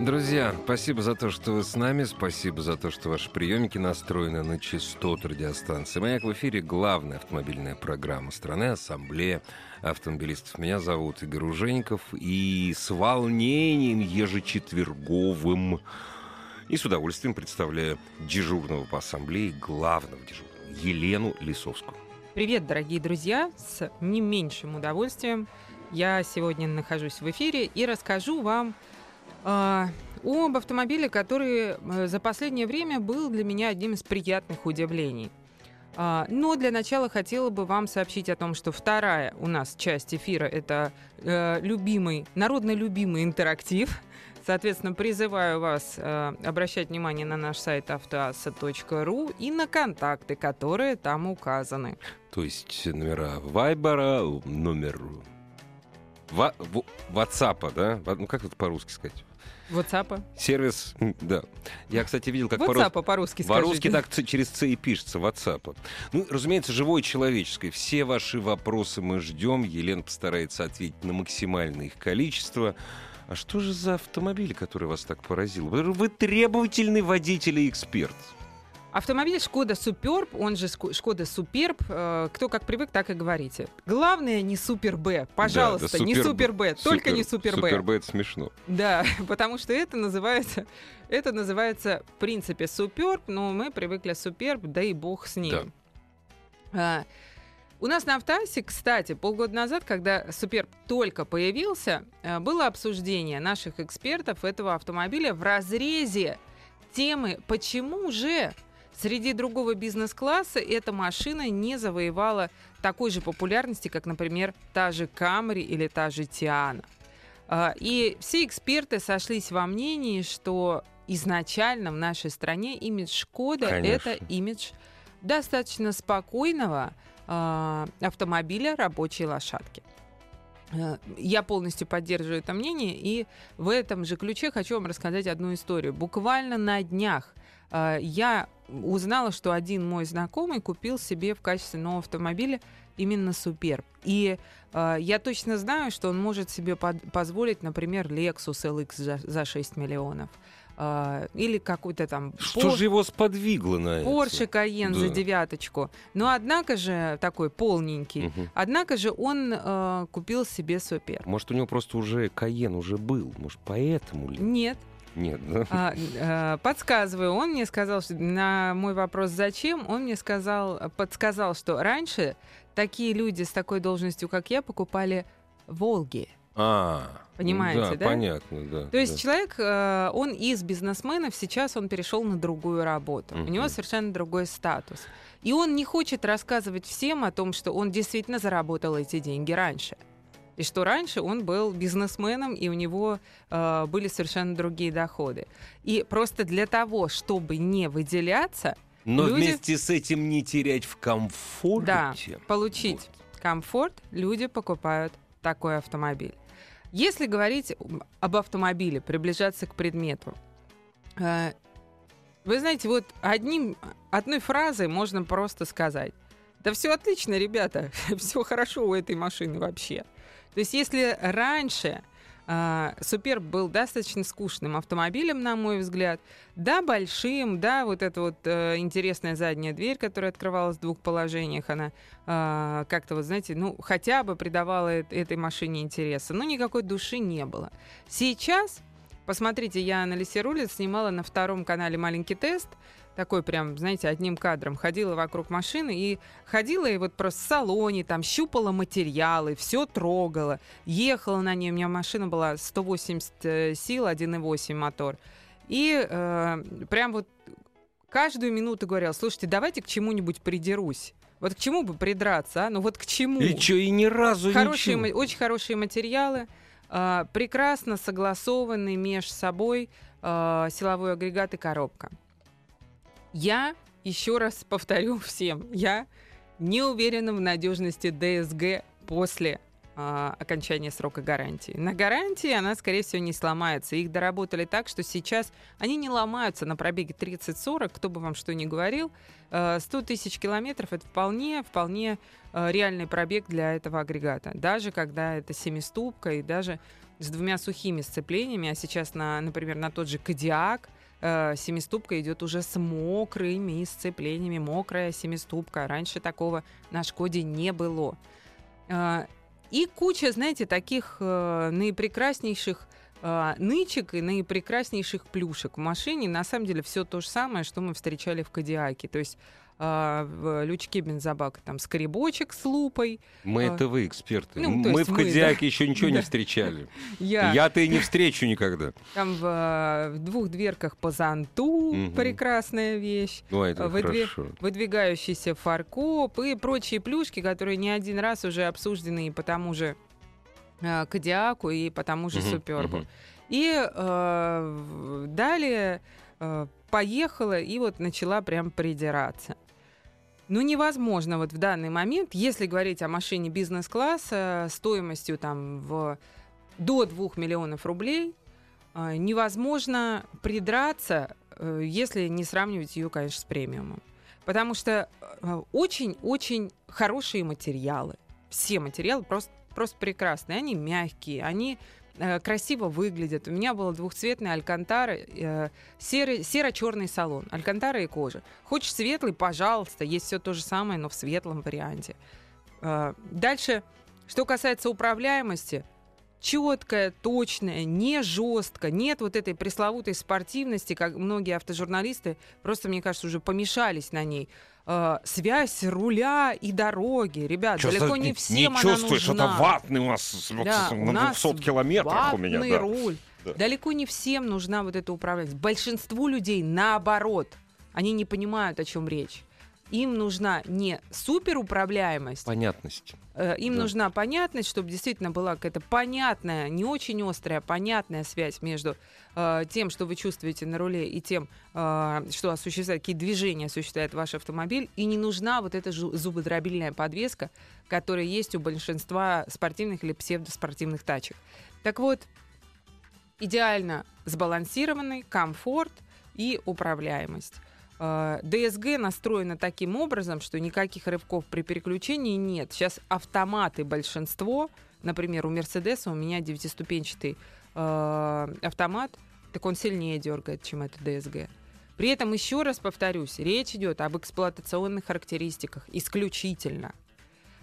Друзья, спасибо за то, что вы с нами, спасибо за то, что ваши приемники настроены на частоту радиостанции. «Маяк» в эфире главная автомобильная программа страны, ассамблея автомобилистов. Меня зовут Игорь Ужеников, и с волнением ежечетверговым и с удовольствием представляю дежурного по ассамблее, главного дежурного, Елену Лисовскую. Привет, дорогие друзья! С не меньшим удовольствием я сегодня нахожусь в эфире и расскажу вам об автомобиле, который э, за последнее время был для меня одним из приятных удивлений. А, но для начала хотела бы вам сообщить о том, что вторая у нас часть эфира это э, любимый, народно любимый интерактив. Соответственно, призываю вас э, обращать внимание на наш сайт автоаса.ру и на контакты, которые там указаны. То есть номера Вайбера, номер WhatsApp, да? Ну как это по-русски сказать? WhatsApp. Сервис, да. Я, кстати, видел, как WhatsApp по-русски По-русски так через C и пишется, WhatsApp. Ну, разумеется, живой человеческий. Все ваши вопросы мы ждем. Елена постарается ответить на максимальное их количество. А что же за автомобиль, который вас так поразил? Вы требовательный водитель и эксперт. Автомобиль Шкода Суперб, он же Шкода Суперб, э, кто как привык, так и говорите. Главное не Супер Б, пожалуйста, да, да, не Супер Б, только не Супер Б. Супер Б это смешно. Да, потому что это называется, это называется в принципе Суперб, но мы привыкли Суперб, да и бог с ним. Да. А, у нас на Автоасе, кстати, полгода назад, когда Суперб только появился, э, было обсуждение наших экспертов этого автомобиля в разрезе темы, почему же Среди другого бизнес-класса эта машина не завоевала такой же популярности, как, например, та же Камри или та же Тиана. А, и все эксперты сошлись во мнении, что изначально в нашей стране имидж Шкода это имидж достаточно спокойного э, автомобиля рабочей лошадки. А, я полностью поддерживаю это мнение, и в этом же ключе хочу вам рассказать одну историю. Буквально на днях я узнала, что один мой знакомый купил себе в качестве нового автомобиля именно Суперб. И э, я точно знаю, что он может себе под, позволить, например, Lexus LX за, за 6 миллионов. Uh, или какой-то там... Что пор... же его сподвигло на это? Porsche Cayenne да. за девяточку. Но однако же такой полненький. Угу. Однако же он uh, купил себе супер. Может, у него просто уже Cayenne уже был? Может, поэтому ли? Нет. Нет, да? А, а, подсказываю, он мне сказал, что на мой вопрос «зачем?», он мне сказал, подсказал, что раньше такие люди с такой должностью, как я, покупали «Волги». А, Понимаете, да? да? понятно, да. То есть да. человек, э, он из бизнесменов, сейчас он перешел на другую работу. Uh-huh. У него совершенно другой статус. И он не хочет рассказывать всем о том, что он действительно заработал эти деньги раньше. И что раньше он был бизнесменом, и у него э, были совершенно другие доходы. И просто для того, чтобы не выделяться... Но люди... вместе с этим не терять в комфорте. Да, получить вот. комфорт, люди покупают такой автомобиль. Если говорить об автомобиле, приближаться к предмету, э, вы знаете, вот одним, одной фразой можно просто сказать, да все отлично, ребята, все хорошо у этой машины вообще. То есть если раньше Uh, Супер был достаточно скучным автомобилем, на мой взгляд. Да, большим, да, вот эта вот uh, интересная задняя дверь, которая открывалась в двух положениях, она uh, как-то, вот знаете, ну, хотя бы придавала этой машине интереса, но никакой души не было. Сейчас, посмотрите, я на Лисе Рулит снимала на втором канале маленький тест, такой прям, знаете, одним кадром ходила вокруг машины и ходила и вот просто в салоне, там щупала материалы, все трогала, ехала на ней, у меня машина была 180 э, сил, 1.8 мотор. И э, прям вот каждую минуту говорила, слушайте, давайте к чему-нибудь придерусь. Вот к чему бы придраться, а? Ну вот к чему? И что, и ни разу хорошие, ничего. Очень хорошие материалы, э, прекрасно согласованные между собой, э, силовой агрегат и коробка. Я еще раз повторю всем, я не уверена в надежности ДСГ после а, окончания срока гарантии. На гарантии она, скорее всего, не сломается. Их доработали так, что сейчас они не ломаются на пробеге 30-40, кто бы вам что ни говорил. 100 а, тысяч километров — это вполне, вполне а, реальный пробег для этого агрегата. Даже когда это семиступка и даже с двумя сухими сцеплениями, а сейчас, на, например, на тот же Кадиак, семиступка идет уже с мокрыми сцеплениями, мокрая семиступка. Раньше такого на Шкоде не было. И куча, знаете, таких э, наипрекраснейших э, нычек и наипрекраснейших плюшек в машине. На самом деле все то же самое, что мы встречали в Кадиаке. То есть а, в лючке бензобака там скребочек с лупой. Мы а, это вы, эксперты. Ну, мы в Кадиаке да. еще ничего не встречали. Я-то и не встречу никогда. Там в, в двух дверках по зонту прекрасная вещь. Это Выдвиг... Выдвигающийся фаркоп и прочие плюшки, которые не один раз уже обсуждены и по тому же э, Кадиаку, и по тому же Супербу. И э, далее э, поехала и вот начала прям придираться. Ну, невозможно вот в данный момент, если говорить о машине бизнес-класса стоимостью там в, до 2 миллионов рублей, э, невозможно придраться, э, если не сравнивать ее, конечно, с премиумом. Потому что очень-очень хорошие материалы. Все материалы просто, просто прекрасные. Они мягкие, они Э, красиво выглядят. У меня был двухцветный алькантара, э, серо-черный салон, алькантара и кожа. Хочешь светлый, пожалуйста, есть все то же самое, но в светлом варианте. Э, дальше, что касается управляемости, четкая, точная, не жестко, нет вот этой пресловутой спортивности, как многие автожурналисты просто, мне кажется, уже помешались на ней э, связь руля и дороги. Ребят, Чувство, далеко не всем не она чувствуешь, нужна. это ватный у нас да, на у нас 200 километрах у меня. Да. руль. Да. Далеко не всем нужна вот эта управленность. Большинству людей наоборот. Они не понимают, о чем речь. Им нужна не суперуправляемость. Понятность. Э, им да. нужна понятность, чтобы действительно была какая-то понятная, не очень острая, понятная связь между э, тем, что вы чувствуете на руле, и тем, э, что осуществляет, какие движения осуществляет ваш автомобиль. И не нужна вот эта зубодробильная подвеска, которая есть у большинства спортивных или псевдоспортивных тачек. Так вот, идеально сбалансированный комфорт и управляемость. Э, ДСГ настроена таким образом, что никаких рывков при переключении нет. Сейчас автоматы большинство, например, у Мерседеса у меня девятиступенчатый э, автомат, так он сильнее дергает, чем это ДСГ. При этом, еще раз повторюсь, речь идет об эксплуатационных характеристиках исключительно.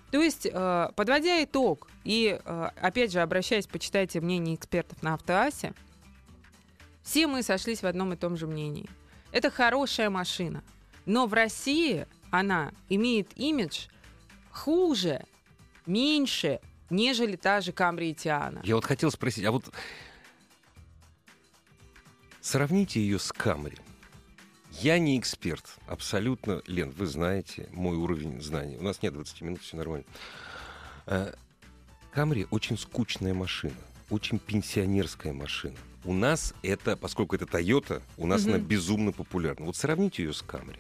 То есть, э, подводя итог, и э, опять же, обращаясь, почитайте мнение экспертов на автоасе, все мы сошлись в одном и том же мнении – это хорошая машина. Но в России она имеет имидж хуже, меньше, нежели та же Камри и Тиана. Я вот хотел спросить, а вот сравните ее с Камри. Я не эксперт, абсолютно. Лен, вы знаете мой уровень знаний. У нас нет 20 минут, все нормально. Э, Камри очень скучная машина, очень пенсионерская машина. У нас это, поскольку это Toyota, у нас угу. она безумно популярна. Вот сравните ее с Camry.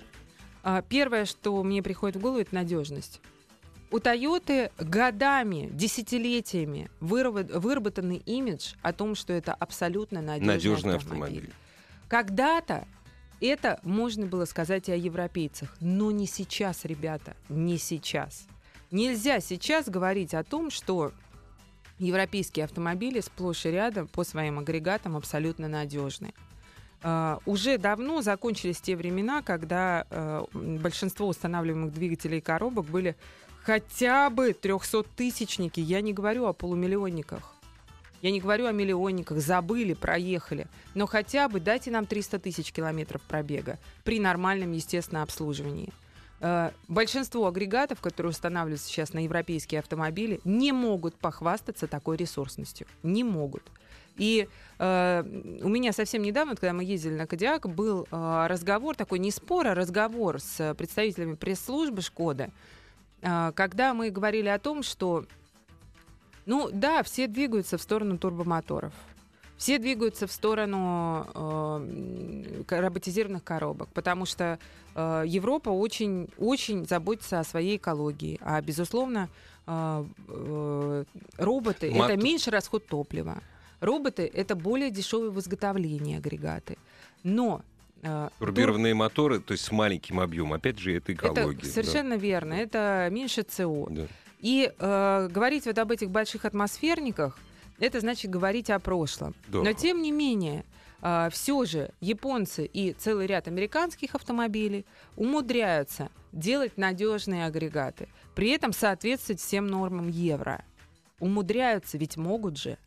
А, первое, что мне приходит в голову, это надежность. У Тойоты годами, десятилетиями выработанный имидж о том, что это абсолютно надежный, надежный автомобиль. автомобиль. Когда-то это можно было сказать и о европейцах, но не сейчас, ребята, не сейчас. Нельзя сейчас говорить о том, что европейские автомобили сплошь и рядом по своим агрегатам абсолютно надежны. Uh, уже давно закончились те времена, когда uh, большинство устанавливаемых двигателей и коробок были хотя бы 300-тысячники. Я не говорю о полумиллионниках. Я не говорю о миллионниках. Забыли, проехали. Но хотя бы дайте нам 300 тысяч километров пробега при нормальном, естественно, обслуживании. Э, большинство агрегатов, которые устанавливаются сейчас на европейские автомобили, не могут похвастаться такой ресурсностью. Не могут. И э, у меня совсем недавно, когда мы ездили на Кадиак, был э, разговор, такой не спор, а разговор с представителями пресс-службы Шкода, э, когда мы говорили о том, что, ну да, все двигаются в сторону турбомоторов. Все двигаются в сторону э, роботизированных коробок, потому что э, Европа очень, очень заботится о своей экологии, а безусловно э, э, роботы Мат- это меньше расход топлива, роботы это более дешевые в изготовлении агрегаты, но э, Турбированные моторы, то есть с маленьким объемом, опять же, это это экология. да. совершенно верно, это меньше СО. Да. И э, говорить вот об этих больших атмосферниках, это значит говорить о прошлом. Да. Но тем не менее, все же японцы и целый ряд американских автомобилей умудряются делать надежные агрегаты, при этом соответствовать всем нормам евро. Умудряются, ведь могут же.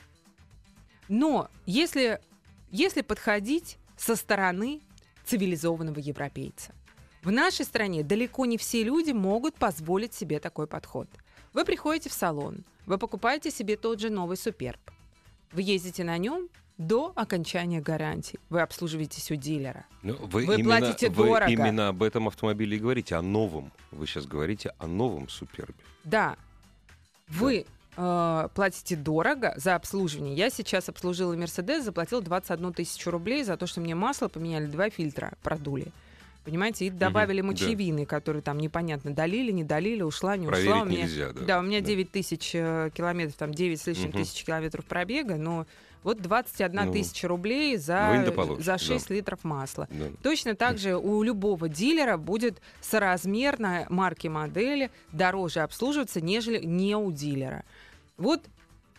Но если, если подходить со стороны цивилизованного европейца, в нашей стране далеко не все люди могут позволить себе такой подход. Вы приходите в салон, вы покупаете себе тот же новый суперб. Вы ездите на нем до окончания гарантии. Вы обслуживаетесь у дилера. Ну, вы, Вы именно, платите вы дорого. именно об этом автомобиле и говорите, о новом. Вы сейчас говорите о новом Супербе. Да, вы э, платите дорого за обслуживание. Я сейчас обслужила Мерседес, заплатила 21 тысячу рублей за то, что мне масло поменяли, два фильтра продули. Понимаете, и добавили да. мочевины, которые там непонятно, долили, не долили, ушла, не Проверить ушла. У меня, нельзя, да. Да, у меня Да. 9 тысяч э, километров, там 9 с лишним Мгм. тысяч километров пробега, но вот 21 Ну, тысяча рублей за, за да. 6 литров масла. Да. Точно так же у любого дилера будет соразмерно марки модели дороже обслуживаться, нежели не у дилера. Вот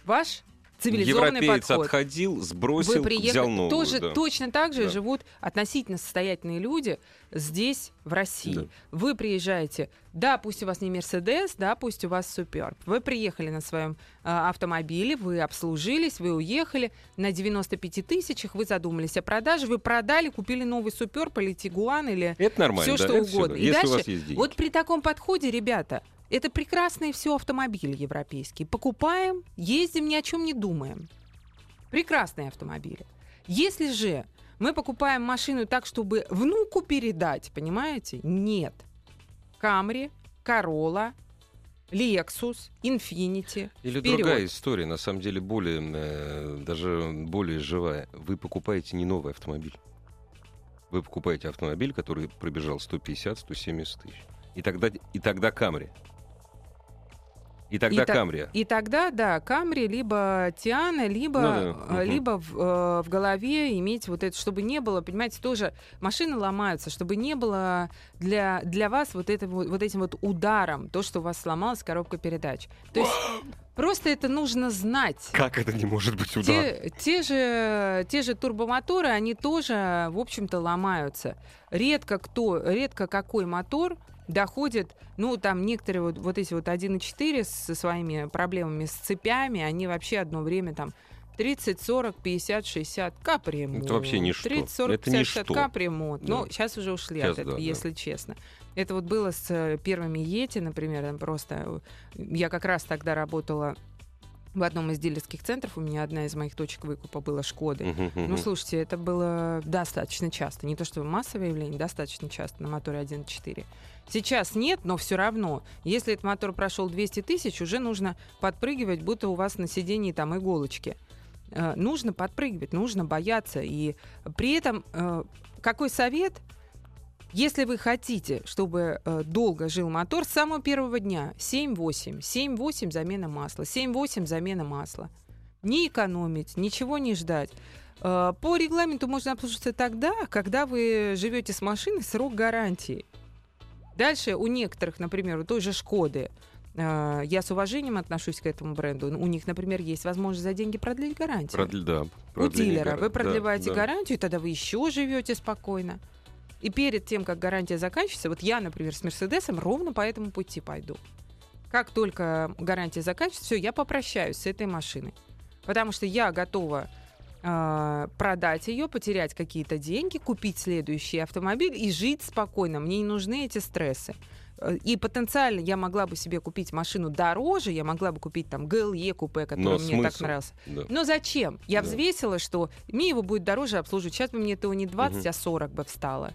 ваш цивилизованный Европеец подход. отходил, сбросил, Вы приехали, взял новую. тоже да. точно так же Да. живут относительно состоятельные люди здесь, в России. Да. Вы приезжаете, да, пусть у вас не Мерседес, да, пусть у вас Суперб. Вы приехали на своем а, автомобиле, вы обслужились, вы уехали на 95 тысячах, вы задумались о продаже, вы продали, купили новый Суперб или Тигуан или Это нормально, все да, что это угодно. да, И если дальше, у вас есть деньги. вот при таком подходе, ребята, это прекрасные все автомобили европейские. Покупаем, ездим, ни о чем не думаем. Прекрасные автомобили. Если же мы покупаем машину так, чтобы внуку передать, понимаете? Нет. Камри, Corolla, Lexus, Infiniti. Или вперед. другая история, на самом деле более, э, даже более живая. Вы покупаете не новый автомобиль. Вы покупаете автомобиль, который пробежал 150-170 тысяч. И тогда, и тогда Камри. И тогда И Камри. И тогда, да, Камри, либо Тиана, либо, Ну да, мгм. либо в, э, в голове иметь вот это, чтобы не было, понимаете, тоже машины ломаются, чтобы не было для, для вас вот, это, вот, вот этим вот ударом, то, что у вас сломалась коробка передач. То есть просто это нужно знать. Как это не может быть удар? Те, те, же, те же турбомоторы, они тоже, в общем-то, ломаются. Редко кто, редко какой мотор доходит, ну, там некоторые вот, вот эти вот 1.4 со своими проблемами с цепями, они вообще одно время там 30, 40, 50, 60 капремонт. Это вообще ничто. 30, 40, Это 50, 60 ничто. капремонт. Да. Ну, сейчас уже ушли Щас от этого, да, да. если честно. Это вот было с э, первыми Ети, например, там просто... э, Я как раз тогда работала в одном из дилерских центров. У меня одна из моих точек выкупа была Шкоды. Мгм, Ну, мгм. слушайте, это было достаточно часто. Не то, что массовое явление, достаточно часто на моторе 1.4. Сейчас нет, но все равно. Если этот мотор прошел 200 тысяч, уже нужно подпрыгивать, будто у вас на сидении там иголочки. Э, нужно подпрыгивать, нужно бояться. И при этом э, какой совет? Если вы хотите, чтобы э, долго жил мотор, с самого первого дня 7-8. 7-8 замена масла. 7-8 замена масла. Не экономить, ничего не ждать. По регламенту можно обслуживаться тогда, когда вы живете с машиной срок гарантии. Дальше у некоторых, например, у той же Шкоды, э, я с уважением отношусь к этому бренду. У них, например, есть возможность за деньги продлить гарантию. Продли- да, у дилера. гар- Вы продлеваете да. гарантию, и тогда вы еще живете спокойно. И перед тем, как гарантия заканчивается, вот я, например, с Мерседесом ровно по этому пути пойду. Как только гарантия заканчивается, все, я попрощаюсь с этой машиной. Потому что я готова продать ее, потерять какие-то деньги, купить следующий автомобиль и жить спокойно. Мне не нужны эти стрессы. Э, И потенциально я могла бы себе купить машину дороже, я могла бы купить там GLE купе, который Но мне так смысл? нравился. Да. Но зачем? Я Да. взвесила, что мне его будет дороже обслуживать. Сейчас бы мне этого не 20, Мгм. а 40 бы встало.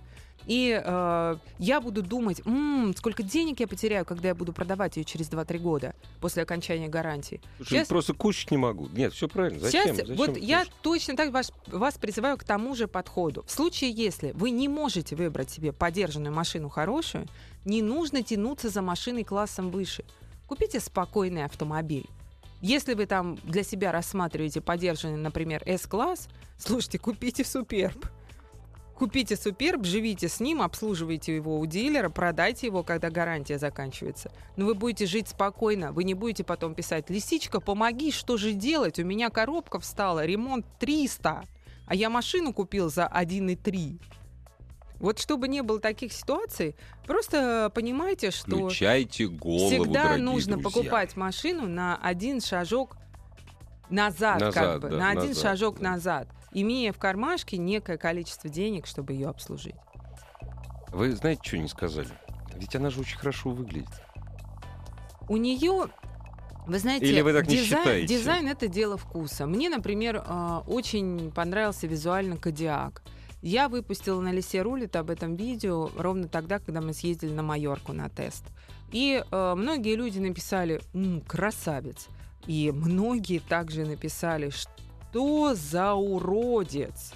И э, я буду думать, м-м, сколько денег я потеряю, когда я буду продавать ее через 2-3 года после окончания гарантии. Слушай, Сейчас... просто кушать не могу. Нет, все правильно. Зачем? Сейчас, Зачем вот я точно так вас, вас призываю к тому же подходу. В случае, если вы не можете выбрать себе подержанную машину хорошую, не нужно тянуться за машиной классом выше. Купите спокойный автомобиль. Если вы там для себя рассматриваете подержанный, например, S-класс, слушайте, купите Суперб. Купите Суперб, живите с ним, обслуживайте его у дилера, продайте его, когда гарантия заканчивается. Но вы будете жить спокойно, вы не будете потом писать «Лисичка, помоги, что же делать? У меня коробка встала, ремонт 300, а я машину купил за 1,3». Вот чтобы не было таких ситуаций, просто понимайте, что Включайте голову, всегда нужно друзья. покупать машину на один шажок назад, назад как бы, да, на один назад, шажок да. назад, имея в кармашке некое количество денег, чтобы ее обслужить. Вы знаете, что не сказали? Ведь она же очень хорошо выглядит. У нее вы знаете, Или вы так не дизайн, считаете? дизайн это дело вкуса. Мне, например, э, очень понравился визуально Кодиак. Я выпустила на Лисе Рулит об этом видео ровно тогда, когда мы съездили на Майорку на тест. И э, многие люди написали «М, «красавец». И многие также написали «что за уродец».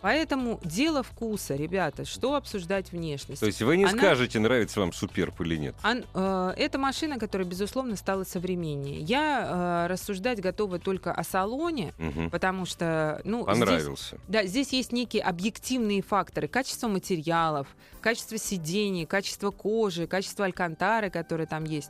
Поэтому дело вкуса, ребята, что обсуждать внешность. То есть вы не Она- скажете, нравится вам суперб или нет. Ан- э, это машина, которая, безусловно, стала современнее. Я э, рассуждать готова только о салоне, Мгм. потому что, ну, здесь, Понравился. да, здесь есть некие объективные факторы: качество материалов, качество сидений, качество кожи, качество алькантары, которые там есть.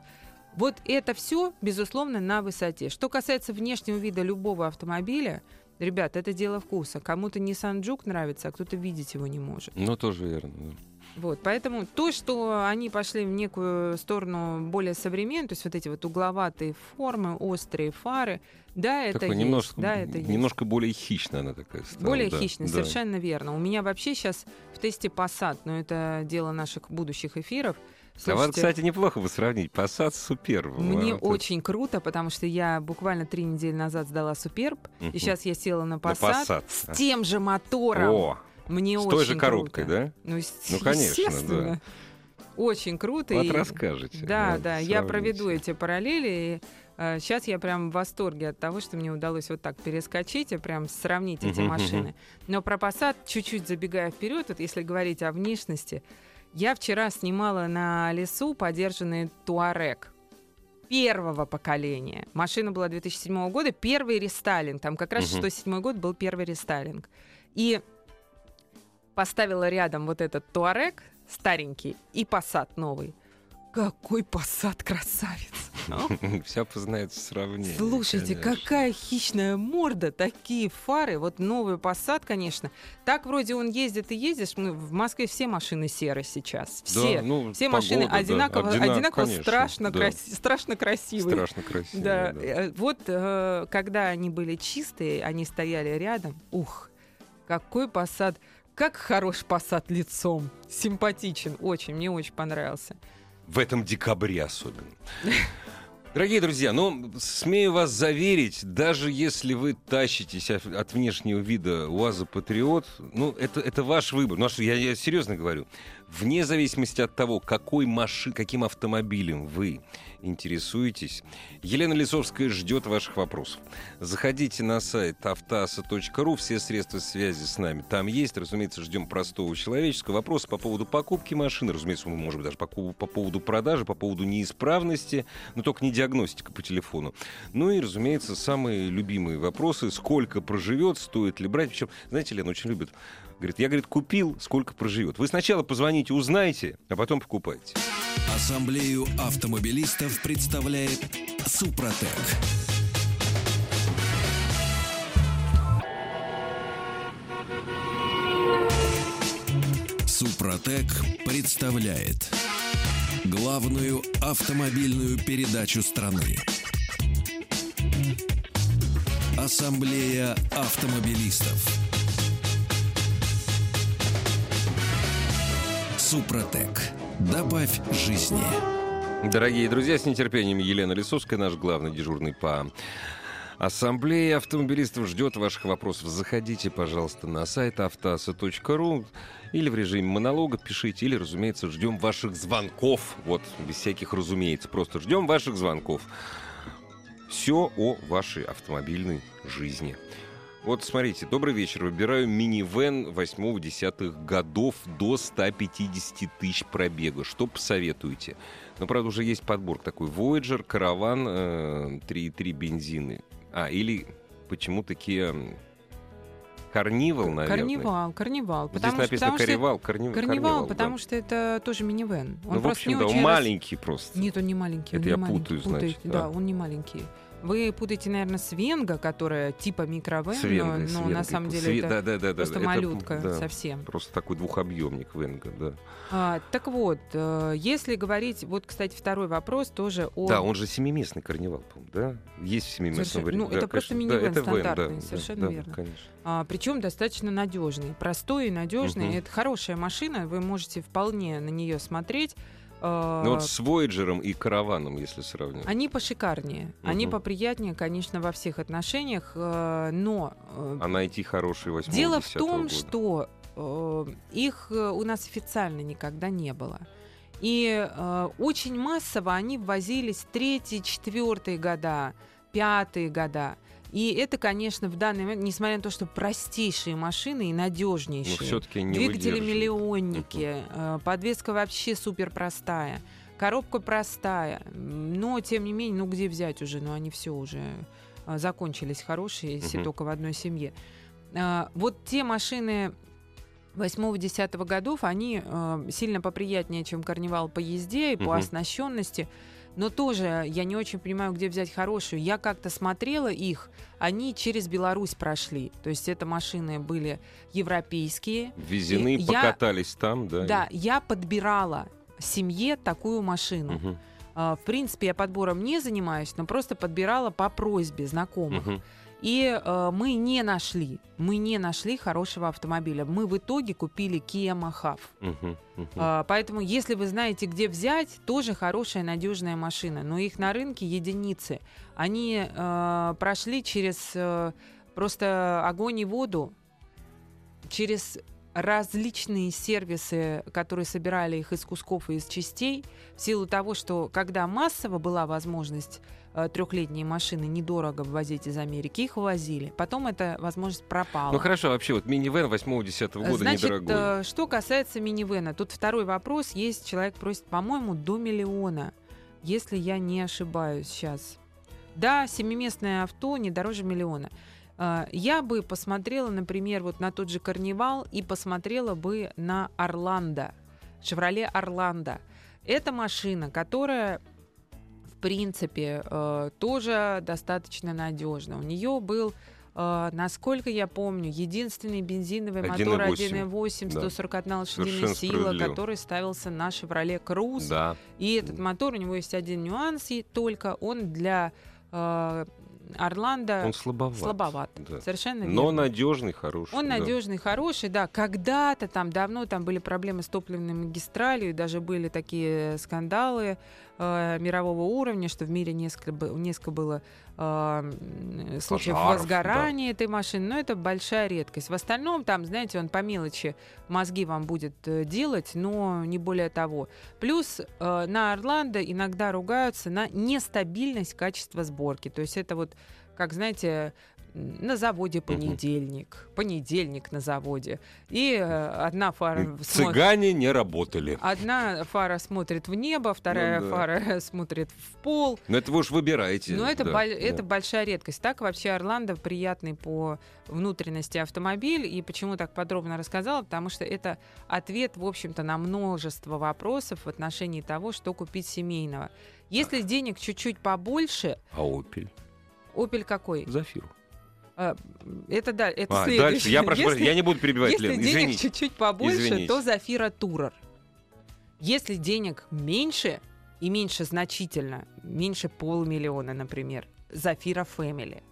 Вот это все, безусловно, на высоте. Что касается внешнего вида любого автомобиля, ребят, это дело вкуса. Кому-то Nissan Juke нравится, а кто-то видеть его не может. Ну, тоже верно. да. Вот, поэтому то, что они пошли в некую сторону более современную, то есть вот эти вот угловатые формы, острые фары, да, это Такой есть, немножко, да, это есть. немножко более хищная она такая стала. Более да, хищный, да. совершенно верно. У меня вообще сейчас в тесте Passat, но это дело наших будущих эфиров. А вот, Слушайте, кстати, неплохо бы сравнить. Passat Superb. мне Вот очень круто, потому что я буквально три недели назад сдала Суперб, Мгм. и сейчас я села на На Passat, Passat. с тем же мотором. О, Мне с очень той же коробкой, круто. да? Ну, Ну, конечно, естественно. Очень круто. Вот и- расскажете. Да, да, я сравните. проведу эти параллели. И, сейчас я прям в восторге от того, что мне удалось вот так перескочить и прям сравнить эти машины. Но про Passat, чуть-чуть забегая вперед, вот если говорить о внешности, я вчера снимала на лесу подержанный Туарек первого поколения. Машина была 2007 года, первый рестайлинг. Там как раз Мгм. 607 год был первый рестайлинг. И поставила рядом вот этот Туарек старенький и Passat новый. Какой Passat красавец! а? Вся познается сравнение. Слушайте, конечно. какая хищная морда, такие фары. Вот новый Passat, конечно. Так вроде он ездит и ездишь. Мы в Москве все машины серые сейчас. Да, Все. ну, все погода, машины да, одинаково, одина- одинаково конечно, страшно, да. краси- страшно красивые. Страшно красиво. Да, да. э, вот э, когда они были чистые, они стояли рядом. Ух, какой посад, как хорош посад лицом, симпатичен, очень, мне очень понравился. В этом декабре особенно. Дорогие друзья, ну, смею вас заверить, даже если вы тащитесь от внешнего вида УАЗа Патриот, ну, это, это ваш выбор. Ну, а что, я, я серьезно говорю. Вне зависимости от того, какой маши, каким автомобилем вы интересуетесь, Елена Лисовская ждет ваших вопросов. Заходите на сайт автоаса.ру, все средства связи с нами там есть. Разумеется, ждем простого человеческого вопроса по поводу покупки машины, разумеется, мы, быть, даже по, по поводу продажи, по поводу неисправности, но только не диагностика по телефону. Ну и, разумеется, самые любимые вопросы, сколько проживет, стоит ли брать. Причем, знаете, Лена очень любит, говорит, я, говорит, купил, сколько проживет. Вы сначала позвоните, узнаете, а потом покупайте. Ассамблею автомобилистов представляет Супротек. Супротек представляет главную автомобильную передачу страны. Ассамблея автомобилистов. Супротек. Добавь жизни. Дорогие друзья, с нетерпением Елена Лисовская, наш главный дежурный по Ассамблея автомобилистов ждет ваших вопросов. Заходите, пожалуйста, на сайт автоаса.ру или в режиме монолога пишите, или, разумеется, ждем ваших звонков. Вот, без всяких разумеется, просто ждем ваших звонков. Все о вашей автомобильной жизни. Вот смотрите, добрый вечер. Выбираю минивэн 8-10 годов до 150 тысяч пробега. Что посоветуете? Ну, правда, уже есть подбор такой. Voyager, Караван, э, 3,3 бензины. А, или почему такие... Карнивал, наверное. Карнивал, карнивал. Здесь написано потому что- карнивал, карнивал. Карнивал, потому да. что это тоже минивэн. Он Ну, в общем, да, он рас- маленький просто. Нет, он не маленький. Это я маленький. путаю, Путаете, значит, Да, а. он не маленький. Вы путаете, наверное, с Венго, которая типа микровэн, С но, Венгой, но на самом деле Ве- это да, да, да, да, просто это, малютка да, совсем. Просто такой двухобъемник Венга, да. А, так вот, э, если говорить, вот, кстати, второй вопрос тоже о... Да, он же семиместный карнивал, да? Есть в семиместном варианте. ну, Да, это просто конечно. Да, это вэн, да, стандартный, да, совершенно да, верно. конечно. А, причем достаточно надежный. Простой и надежный. Мгм. Это хорошая машина, вы можете вполне на нее смотреть. А, Ну вот с Voyager и Караваном, если сравнивать. Они пошикарнее, они Мгм. поприятнее, конечно, во всех отношениях, э, но э, А найти хороший 8 дело в том, что э, их у нас официально никогда не было. И э, очень массово они ввозились третьи, четвертые года, пятые года. И это, конечно, в данный момент, несмотря на то, что простейшие машины и Но надежнейшие, все-таки не двигатели миллионники, э, подвеска вообще супер простая, коробка простая, но тем не менее, ну где взять уже, ну они все уже э, закончились хорошие, если Мгм. только в одной семье. А, Вот те машины 8-10 годов, они э, сильно поприятнее, чем карнивал по езде и по Мгм. оснащенности. Но тоже я не очень понимаю, где взять хорошую. Я как-то смотрела их, они через Беларусь прошли. То есть это машины были европейские. Везены, И я- покатались там, да? Да, я подбирала семье такую машину. А, В принципе, я подбором не занимаюсь, но просто подбирала по просьбе знакомых. мгм. И э, мы не нашли, мы не нашли хорошего автомобиля. Мы в итоге купили Kia Mahav. Мгм, мгм. А, поэтому, если вы знаете, где взять, тоже хорошая, надежная машина. Но их на рынке единицы. Они э, прошли через э, просто огонь и воду, через различные сервисы, которые собирали их из кусков и из частей, в силу того, что когда массово была возможность э, трехлетние машины недорого ввозить из Америки, их ввозили. Потом эта возможность пропала. Ну хорошо, вообще вот минивэн 8-10 года Значит, недорогой. э, что касается минивэна, тут второй вопрос. Есть человек просит, по-моему, до миллиона, если я не ошибаюсь сейчас. Да, семиместное авто не дороже миллиона. Э, Я бы посмотрела, например, вот на тот же Карнивал и посмотрела бы на Орландо, Шевроле Орландо. Это машина, которая принципе э, тоже достаточно надежна. У нее был э, насколько я помню, единственный бензиновый мотор 1.8, 1.8, да. 141 лошадиная сила, который ставился на Chevrolet Cruze. Да. И этот мотор, у него есть один нюанс, и только он для э, Орландо Он слабоват. слабоват. Да. Совершенно Но верно. надежный, хороший. Он да. надежный, хороший, да. Когда-то там давно там были проблемы с топливной магистралью, даже были такие скандалы э, мирового уровня, что в мире несколько, несколько было э, случаев Пожаров, возгорания этой машины, но это большая редкость. В остальном там, знаете, он по мелочи мозги вам будет э, делать, но не более того. Плюс э, на Орландо иногда ругаются на нестабильность качества сборки. То есть это вот, как знаете, на заводе понедельник, понедельник на заводе. И э, одна фара смотрит... Цыгане не работали. Одна фара смотрит в небо, вторая Ну да. фара смотрит в пол. Но это вы уж выбираете. Но это, да, боль- да. это большая редкость. Так вообще Орландо приятный по внутренности автомобиль. И почему так подробно рассказала? Потому что это ответ, в общем-то, на множество вопросов в отношении того, что купить семейного. Если денег чуть-чуть побольше, А Opel? Opel какой? Зафиру. А, Это да, это А, следующее. дальше. Я прошу, Если- прощения, я не буду перебивать, Если Лен, денег извините. чуть-чуть побольше, Извините. то Зафира Турер. Если денег меньше, и меньше значительно, меньше полмиллиона, например, Зафира Фэмили.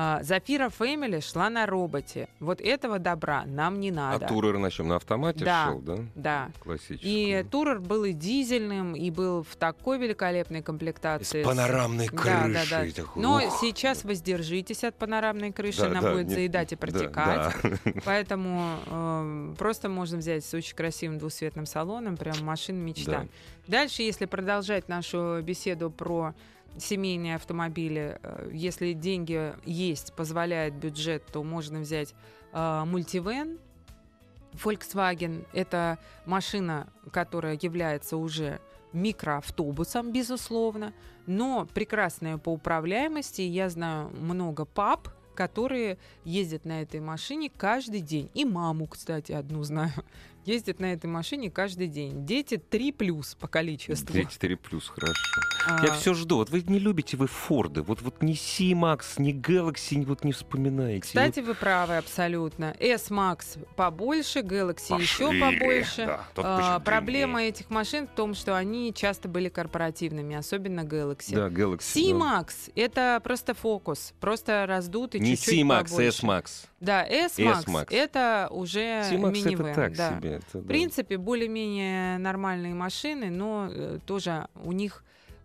А, Зафира Фэмили шла на роботе. Вот этого добра нам не А надо. Турер на чем? На автомате Да. шел, да? Да. Классический. И Турер был и дизельным, и был в такой великолепной С комплектации. панорамной Да, крышей. да, да. такой, Но ух. сейчас воздержитесь от панорамной крыши, Да, она да, будет не- заедать и да, протекать. да. Поэтому эм, просто можно взять с очень красивым двусветным салоном, прям машина мечта. Дальше, если продолжать нашу беседу про семейные автомобили, э, если деньги есть, позволяет бюджет, то можно взять э, мультивен. Volkswagen — это машина, которая является уже микроавтобусом, безусловно, но прекрасная по управляемости. Я знаю много пап, которые ездят на этой машине каждый день. И маму, кстати, одну знаю. Ездит на этой машине каждый день. Дети 3 плюс по количеству. 34 плюс, хорошо. А, Я все жду. Вот вы не любите вы Форды. Вот, вот ни C-Max, ни Galaxy вот не вспоминаете. Кстати, вы правы абсолютно. S-Max побольше, Galaxy еще Пошире, побольше. да, А, проблема этих машин в том, что они часто были корпоративными, особенно Galaxy. Да, Galaxy. да. C-Max — это просто фокус, просто раздутый Не чуть-чуть C-Max, побольше. S-Max. Да, S-Max, S-Max. это уже C-Max минивэн. это так да. себе. Это В да. принципе, более-менее нормальные машины, но э, тоже у них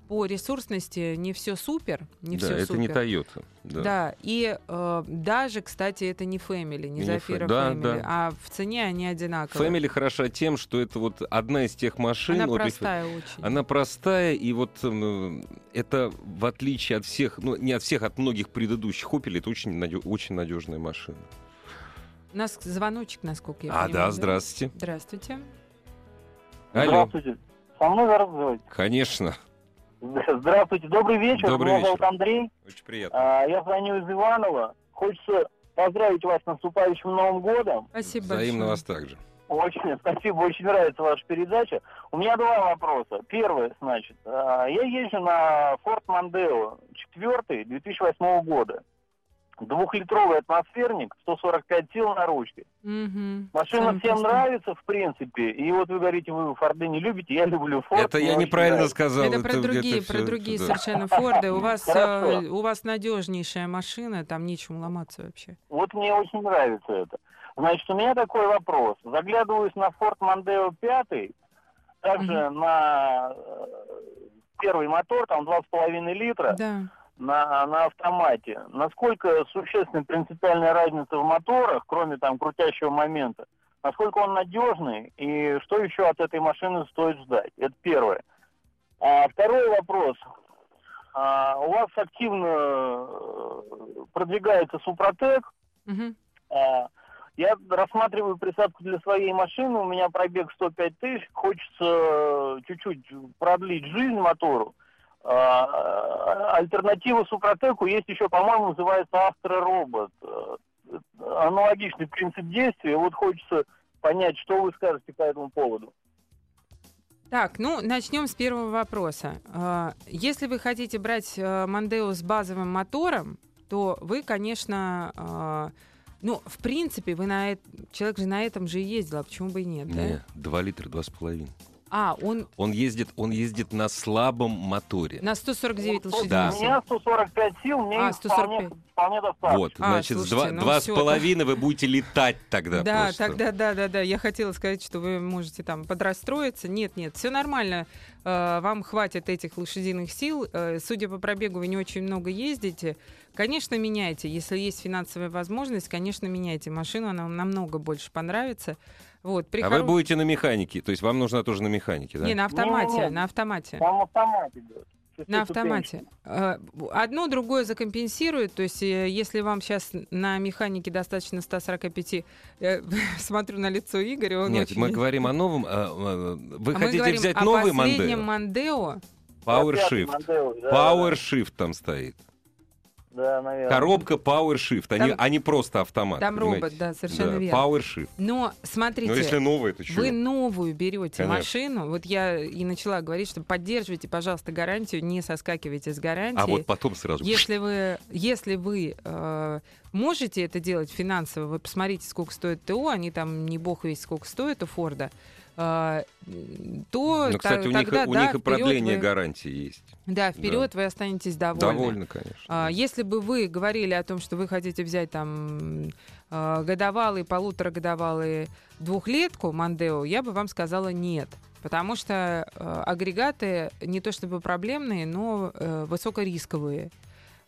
по ресурсности не все супер, не да, все это супер. не Toyota. Да. Да, и э, даже, кстати, это не Family, не Зафира да, Family, да. а в цене они одинаковые. Family хороша тем, что это вот одна из тех машин. Она вот их- простая очень. Она простая, и вот м, это, в отличие от всех, ну, не от всех, от многих предыдущих Opel, это очень, надё- очень надежная машина. У нас звоночек, насколько я а, понимаю. да, здравствуйте. Здравствуйте. Алло, Здравствуйте. Со мной разговаривать? конечно. Здравствуйте, добрый вечер. Добрый Меня вечер. зовут Андрей. Очень приятно. А, Я звоню из Иванова. Хочется поздравить вас с наступающим Новым годом. Спасибо Взаимно большое. вас также. Очень спасибо, очень нравится ваша передача. У меня два вопроса. Первый, значит, а, я езжу на Ford Mondeo 4 2008 года. Двухлитровый атмосферник, 145 сил на ручке. Мгм. Машина Самое всем простое. нравится, в принципе. И вот вы говорите, вы Форды не любите, я люблю Форд. это я неправильно нравится. сказал. Это про другие, про всё- другие да. совершенно Форды. У вас, э, у вас надежнейшая машина, там нечем ломаться вообще. Вот мне очень нравится это. Значит, у меня такой вопрос. Заглядываюсь на Ford Mondeo 5, также на э, первый мотор, там 2,5 литра, Да. На, на автомате. Насколько существенная принципиальная разница в моторах, кроме там крутящего момента? Насколько он надежный и что еще от этой машины стоит ждать? Это первое. А второй вопрос. А, у вас активно э, продвигается Супротек, Мгм. а, Я рассматриваю присадку для своей машины, у меня пробег 105 тысяч, хочется э, чуть-чуть продлить жизнь мотору. А, Альтернатива Супротеку есть еще, по-моему, называется Астроробот. Э, Аналогичный принцип действия. Вот хочется понять, что вы скажете по этому поводу. Так, ну, начнем с первого вопроса. А, Если вы хотите брать э, Мондео с базовым мотором, то вы, конечно, а, ну, в принципе, вы на эт- человек же на этом же и ездил, а почему бы и нет, да? Не, 2 литра, 2,5. А, он Он ездит, он ездит на слабом моторе. на 149 Вот лошадиных У сил. меня 145 сил, мне А, их вполне, 145. вполне достаточно. Вот, А, значит, слушайте, два, ну два с половиной вы будете летать тогда Да, просто. тогда да, да, да. Я хотела сказать, что вы можете там подрастроиться. Нет, нет, все нормально. Э, Вам хватит этих лошадиных сил. Э, Судя по пробегу, вы не очень много ездите. Конечно, меняйте. Если есть финансовая возможность, конечно, меняйте машину. Она вам намного больше понравится. Вот, при А хоро- вы будете на механике, то есть вам нужна тоже на механике, да? Не, на автомате, Не-не-не. на автомате. Там автомат идет. На автомате. Э, Одно другое закомпенсирует. То есть, э, если вам сейчас на механике достаточно 145, э, смотрю на лицо Игоря, он Нет, очень... мы говорим о новом. а, а, Вы А хотите взять о новый последнем Мондео? Мондео. Power Shift. Power Shift там стоит. Да, наверное. Коробка Power Shift, они, Там- они просто автомат. Там понимаете? робот, да, совершенно Да, верно. Power Shift. Но смотрите, Ну, если это что? вы новую берете Конечно. машину. Вот я и начала говорить, что поддерживайте, пожалуйста, гарантию, не соскакивайте с гарантии. А вот потом сразу... Если вы, если вы э, можете это делать финансово, вы посмотрите, сколько стоит ТО, они там не бог весь сколько стоят у Форда. То ну, кстати, у них, тогда, у да, них и продление вы, гарантии есть. Да, вперед да. вы останетесь довольны. Довольны, конечно. А, если бы вы говорили о том, что вы хотите взять там годовалый, полуторагодовалый двухлетку Мандео, я бы вам сказала нет. Потому что э, агрегаты не то чтобы проблемные, но э, высокорисковые.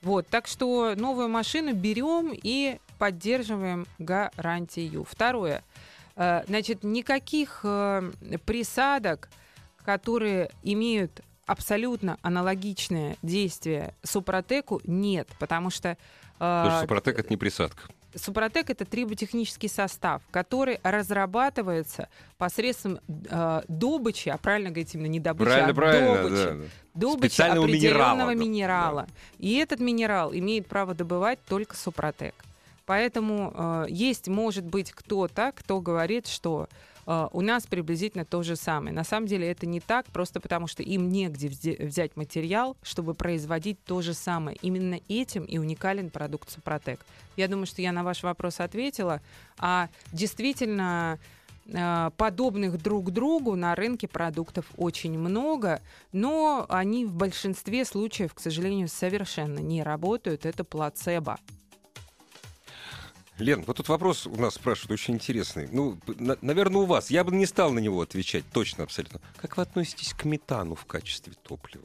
Вот, так что новую машину берем и поддерживаем гарантию. Второе. Э, значит, никаких э, присадок, которые имеют абсолютно аналогичное действие Супротеку, нет, потому что... Э, Потому что Супротек — это не присадка. Супротек это триботехнический состав, который разрабатывается посредством э, добычи, а правильно говорить именно не добычи, правильно, а правильно, добычи, да, да. добычи определенного минерала. минерала. Да. И этот минерал имеет право добывать только Супротек. Поэтому э, есть, может быть, кто-то, кто говорит, что э, у нас приблизительно то же самое. На самом деле это не так, просто потому что им негде взять материал, чтобы производить то же самое. Именно этим и уникален продукт Супротек. Я думаю, что я на ваш вопрос ответила. А действительно э, подобных друг другу на рынке продуктов очень много, но они в большинстве случаев, к сожалению, совершенно не работают. Это плацебо. Лен, вот тут вопрос у нас спрашивают очень интересный. Ну, на, наверное, у вас. Я бы не стал на него отвечать, точно, абсолютно. Как вы относитесь к метану в качестве топлива?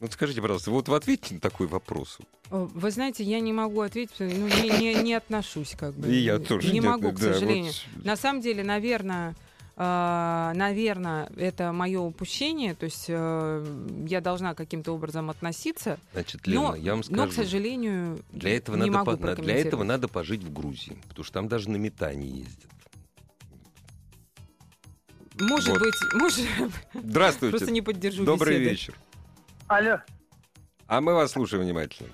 Вот скажите, пожалуйста, вот вы ответите на такой вопрос. Вы знаете, я не могу ответить, ну, не, не, не отношусь как бы. И я тоже не нет, могу, к да, сожалению. Вот... На самом деле, наверное, наверное, это мое упущение, то есть uh, я должна каким-то образом относиться. Значит, Лена, но, я вам скажу. Но, к сожалению, для этого не надо могу по, Для этого надо пожить в Грузии, потому что там даже на метане ездят. Может вот. быть, может... Здравствуйте. Просто не поддержу Добрый беседы. вечер. Алло. А мы вас слушаем внимательно.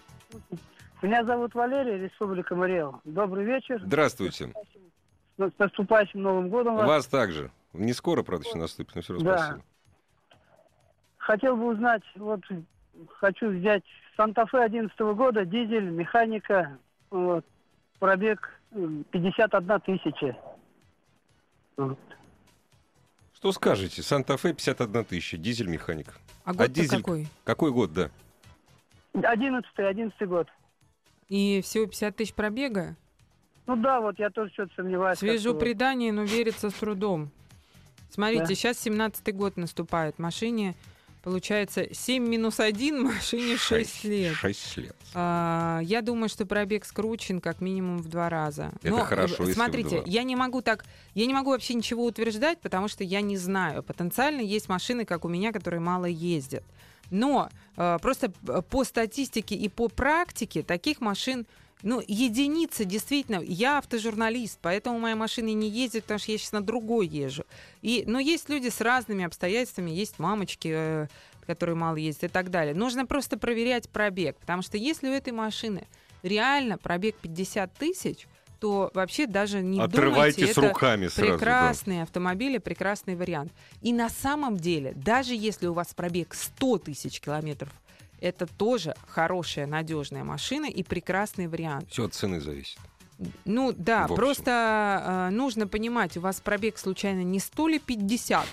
Меня зовут Валерий, Республика Мариэл. Добрый вечер. Здравствуйте. С наступающим Новым годом вас. Вас также. Не скоро, правда, еще наступит, но все равно да. спасибо. Хотел бы узнать, вот хочу взять Санта-Фе 11 года, дизель, механика, вот, пробег 51 тысяча. Вот. Что скажете? Санта-Фе 51 тысяча, дизель, механика. А год а дизель какой? Какой год, да? 11 11 год. И всего 50 тысяч пробега? Ну да, вот я тоже что-то сомневаюсь. Свежу как-то предание, но верится с трудом. Смотрите, Да. сейчас 17-й год наступает. Машине, получается, 7 минус 1, машине 6 лет. 6 лет. А, я думаю, что пробег скручен как минимум в два раза. Это хорошо, э, в Смотрите, я не могу так, я не могу вообще ничего утверждать, потому что я не знаю. Потенциально есть машины, как у меня, которые мало ездят. Но э, просто п- по статистике и по практике таких машин ну, единицы, действительно. Я автожурналист, поэтому моя машина не ездит, потому что я сейчас на другой езжу. И, но есть люди с разными обстоятельствами, есть мамочки, э, которые мало ездят и так далее. Нужно просто проверять пробег, потому что если у этой машины реально пробег 50 тысяч, то вообще даже не Отрывайте думайте, с это руками сразу. да. прекрасные автомобили, прекрасный вариант. И на самом деле, даже если у вас пробег 100 тысяч километров, это тоже хорошая, надежная машина и прекрасный вариант. Все от цены зависит. Ну да, просто э, нужно понимать, у вас пробег случайно не 100 ли 50.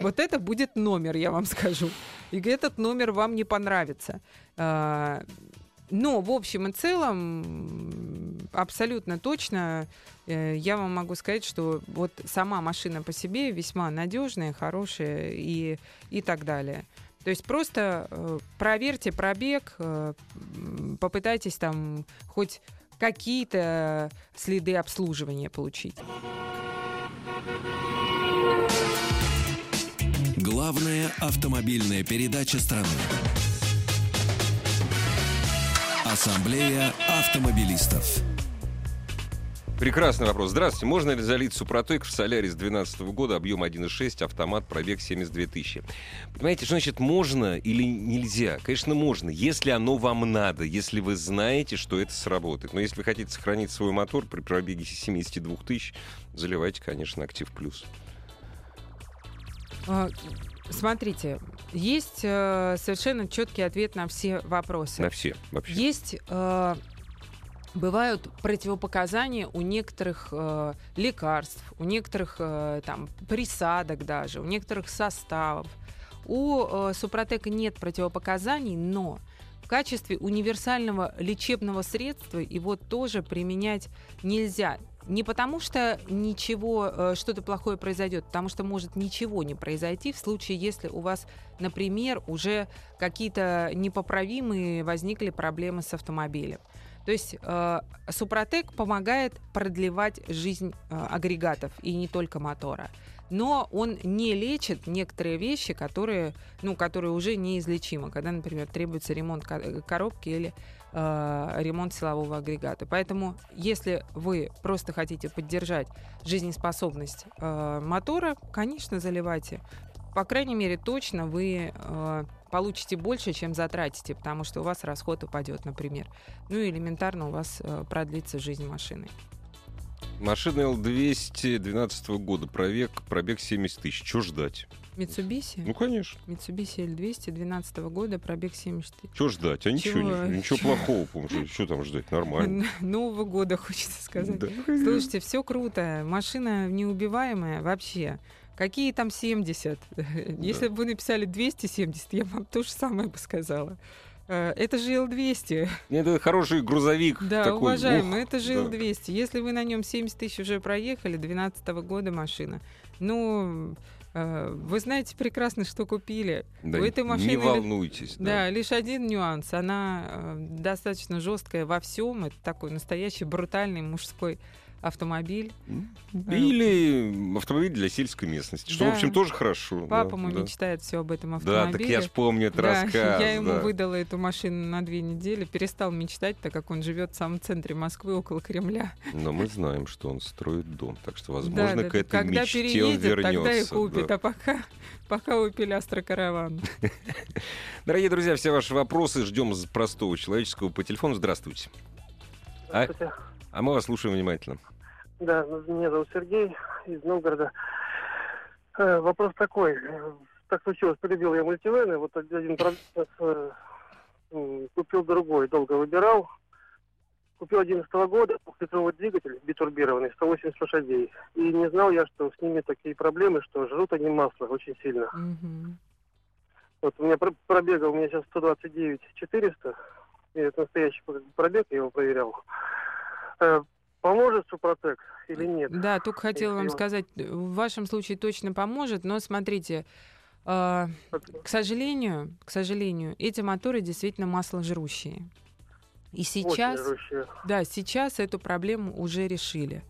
Вот это будет номер, я вам скажу. И этот номер вам не понравится. Э, но, в общем и целом, абсолютно точно э, я вам могу сказать, что вот сама машина по себе весьма надежная, хорошая и, и так далее. То есть просто э, проверьте пробег, э, попытайтесь там хоть какие-то следы обслуживания получить. Главная автомобильная передача страны. Ассамблея автомобилистов. Прекрасный вопрос. Здравствуйте. Можно ли залить Супротек в Солярис 2012 года, объем 1.6, автомат, пробег 72 тысячи? Понимаете, что значит можно или нельзя? Конечно, можно, если оно вам надо, если вы знаете, что это сработает. Но если вы хотите сохранить свой мотор при пробеге 72 тысяч, заливайте, конечно, Актив Плюс. А, Смотрите, есть э, совершенно четкий ответ на все вопросы. На все вообще. Есть э, бывают противопоказания у некоторых э, лекарств, у некоторых э, там присадок даже, у некоторых составов. У э, Супротека нет противопоказаний, но в качестве универсального лечебного средства его тоже применять нельзя. Не потому что ничего, э, что-то плохое произойдет, потому что может ничего не произойти в случае, если у вас, например, уже какие-то непоправимые возникли проблемы с автомобилем. То есть э, Супротек помогает продлевать жизнь э, агрегатов и не только мотора. Но он не лечит некоторые вещи, которые, ну, которые уже неизлечимы, когда, например, требуется ремонт коробки или э, ремонт силового агрегата. Поэтому, если вы просто хотите поддержать жизнеспособность э, мотора, конечно, заливайте. По крайней мере, точно вы э, получите больше, чем затратите, потому что у вас расход упадет, например. Ну и элементарно у вас э, продлится жизнь машины. Машина L200 12 года, пробег, пробег 70 тысяч. Что ждать? Mitsubishi? Ну, конечно. Mitsubishi L200 12 года, пробег 70 тысяч. Что ждать? А ничего, ничего, ничего плохого, помню. Что там ждать? Нормально. Нового года, хочется сказать. Да. Слушайте, все круто. Машина неубиваемая вообще. Какие там 70? Если бы вы написали 270, я вам то же самое бы сказала. Э, это же Л-200. Это хороший грузовик. Да, такой. уважаемый, Ух, это же да. Л-200. Если вы на нем 70 тысяч уже проехали, 12 -го года машина, ну, э, вы знаете прекрасно, что купили. Да, У этой машины не волнуйтесь. Да. да, лишь один нюанс. Она э, достаточно жесткая во всем. Это такой настоящий брутальный мужской автомобиль. Или автомобиль для сельской местности, что, да. в общем, тоже хорошо. Папа да, мой да. мечтает все об этом автомобиле. Да, так я ж помню этот да, рассказ. Я ему да. выдала эту машину на две недели, перестал мечтать, так как он живет в самом центре Москвы, около Кремля. Но мы знаем, что он строит дом, так что, возможно, да, да, к этой когда мечте переедет, он вернется. Тогда и купит, да. а пока, пока Opel Astra караван. Дорогие друзья, все ваши вопросы ждем с простого человеческого по телефону. Здравствуйте. А, а мы вас слушаем внимательно. Да, меня зовут Сергей из Новгорода. Э, вопрос такой. Так случилось, полюбил я мультивены. Вот один продавец э, купил другой, долго выбирал. Купил 11 года двухлитровый двигатель битурбированный, 180 лошадей. И не знал я, что с ними такие проблемы, что жрут они масло очень сильно. Mm-hmm. Вот у меня пробега, у меня сейчас 129 400. И это настоящий пробег, я его проверял. Поможет Супротек или нет? Да, только хотела вам сказать, в вашем случае точно поможет, но смотрите, э, к сожалению, к сожалению, эти моторы действительно масложрущие. И сейчас, да, сейчас эту проблему уже решили.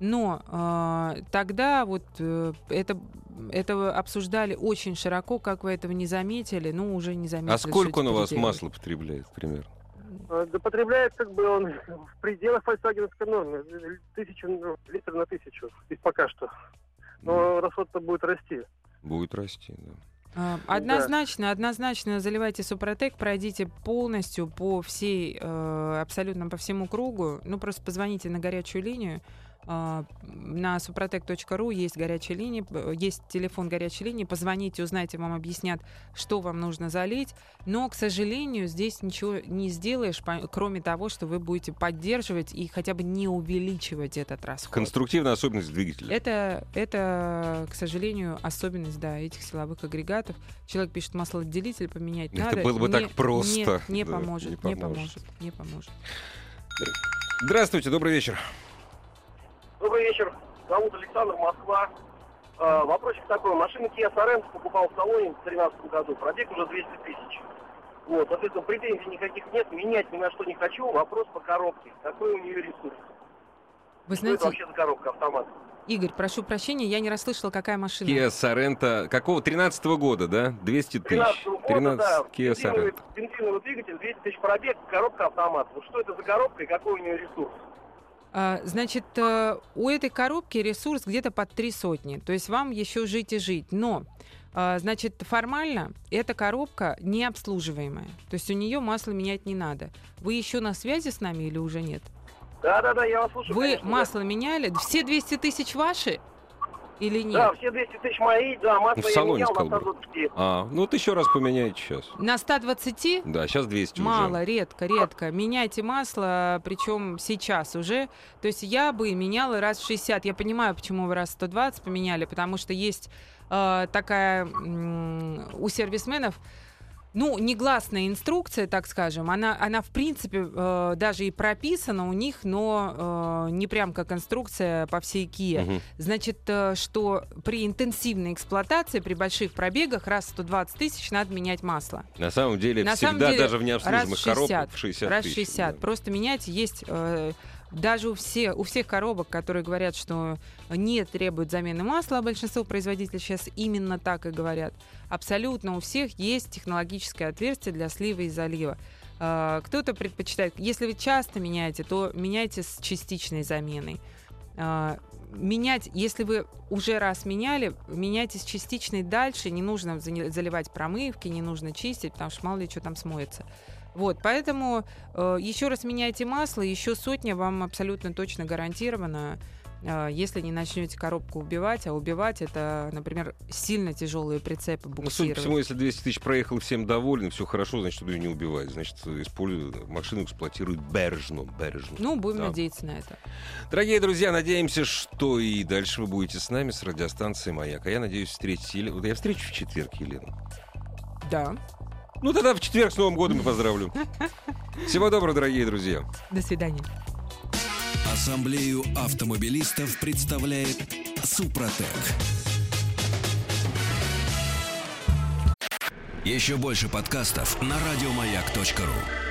Но э, тогда вот э, это, это обсуждали очень широко, как вы этого не заметили, ну уже не заметили. А сколько он у вас масла потребляет примерно? Э, да потребляет как бы он в пределах фольксвагеновской нормы. Тысячу ну, литров на тысячу. И пока что. Но mm. расход-то будет расти. Будет расти, да. А, однозначно, да. однозначно заливайте Супротек, пройдите полностью по всей, э, абсолютно по всему кругу. Ну, просто позвоните на горячую линию на suprotec.ru есть горячая линия, есть телефон горячей линии. Позвоните, узнайте, вам объяснят, что вам нужно залить. Но, к сожалению, здесь ничего не сделаешь, кроме того, что вы будете поддерживать и хотя бы не увеличивать этот расход. Конструктивная особенность двигателя. Это, это к сожалению, особенность да, этих силовых агрегатов. Человек пишет, маслоотделитель поменять это надо. Это было бы не, так просто. Нет, не, да, поможет, не поможет, не поможет, не поможет. Здравствуйте, добрый вечер. Добрый вечер. Зовут Александр, Москва. Э, вопросик такой. Машина Kia Sorento покупал в салоне в 2013 году. Пробег уже 200 тысяч. Вот, соответственно, претензий никаких нет. Менять ни на что не хочу. Вопрос по коробке. Какой у нее ресурс? Вы знаете... Что это вообще за коробка автомат? Игорь, прошу прощения, я не расслышала, какая машина. Kia Sorento, какого? 13 -го года, да? 200 тысяч. 13 -го года, 13 да. Kia бензиновый, Sorento. Бензиновый двигатель, 200 тысяч пробег, коробка автомат. Вот что это за коробка и какой у нее ресурс? А, значит, э, у этой коробки ресурс где-то под три сотни. То есть вам еще жить и жить. Но а, Значит, формально эта коробка не обслуживаемая. То есть у нее масло менять не надо. Вы еще на связи с нами или уже нет? Да, да, да, я вас слушаю. Вы конечно, масло да. меняли? Все 200 тысяч ваши? Или нет? Да, все 200 тысяч мои, да, масло В я салоне менял на сказал бы. 120. А, ну вот еще раз поменяйте сейчас. На 120? Да, сейчас 200 Мало, уже. редко, редко. Меняйте масло, причем сейчас уже. То есть я бы меняла раз в 60. Я понимаю, почему вы раз в 120 поменяли, потому что есть э, такая м, у сервисменов ну, негласная инструкция, так скажем, она, она в принципе э, даже и прописана у них, но э, не прям как инструкция по всей Kia. Мгм. Значит, э, что при интенсивной эксплуатации, при больших пробегах, раз в 120 тысяч надо менять масло. На самом деле, На всегда, самом деле, даже в необслуживаемых раз в 60, коробках, в 60 раз в тысяч, 60. да. Просто меняйте. Есть э, даже у, все, у всех коробок, которые говорят, что не требуют замены масла, а большинство производителей сейчас именно так и говорят. Абсолютно у всех есть технологическое отверстие для слива и залива. Э, Кто-то предпочитает, если вы часто меняете, то меняйте с частичной заменой. Э, Менять, если вы уже раз меняли, меняйте с частичной дальше, не нужно заливать промывки, не нужно чистить, потому что мало ли что там смоется. Вот, поэтому э, еще раз меняйте масло, еще сотня вам абсолютно точно гарантирована, э, если не начнете коробку убивать, а убивать это, например, сильно тяжелые прицепы Ну, судя по буксировать. всему, если 200 тысяч проехал всем довольны, все хорошо, значит, ее не убивать. Значит, используют, машину эксплуатируют бережно, бережно. ну, будем Да. надеяться на это. Дорогие друзья, надеемся, что и дальше вы будете с нами, с радиостанцией «Маяк». А я надеюсь встретить Елену. Вот я встречу в четверг Елену. Да. Ну, тогда в четверг с Новым годом и поздравлю. Всего доброго, дорогие друзья. До свидания. Ассамблею автомобилистов представляет Супротек. Еще больше подкастов на радиомаяк.ру.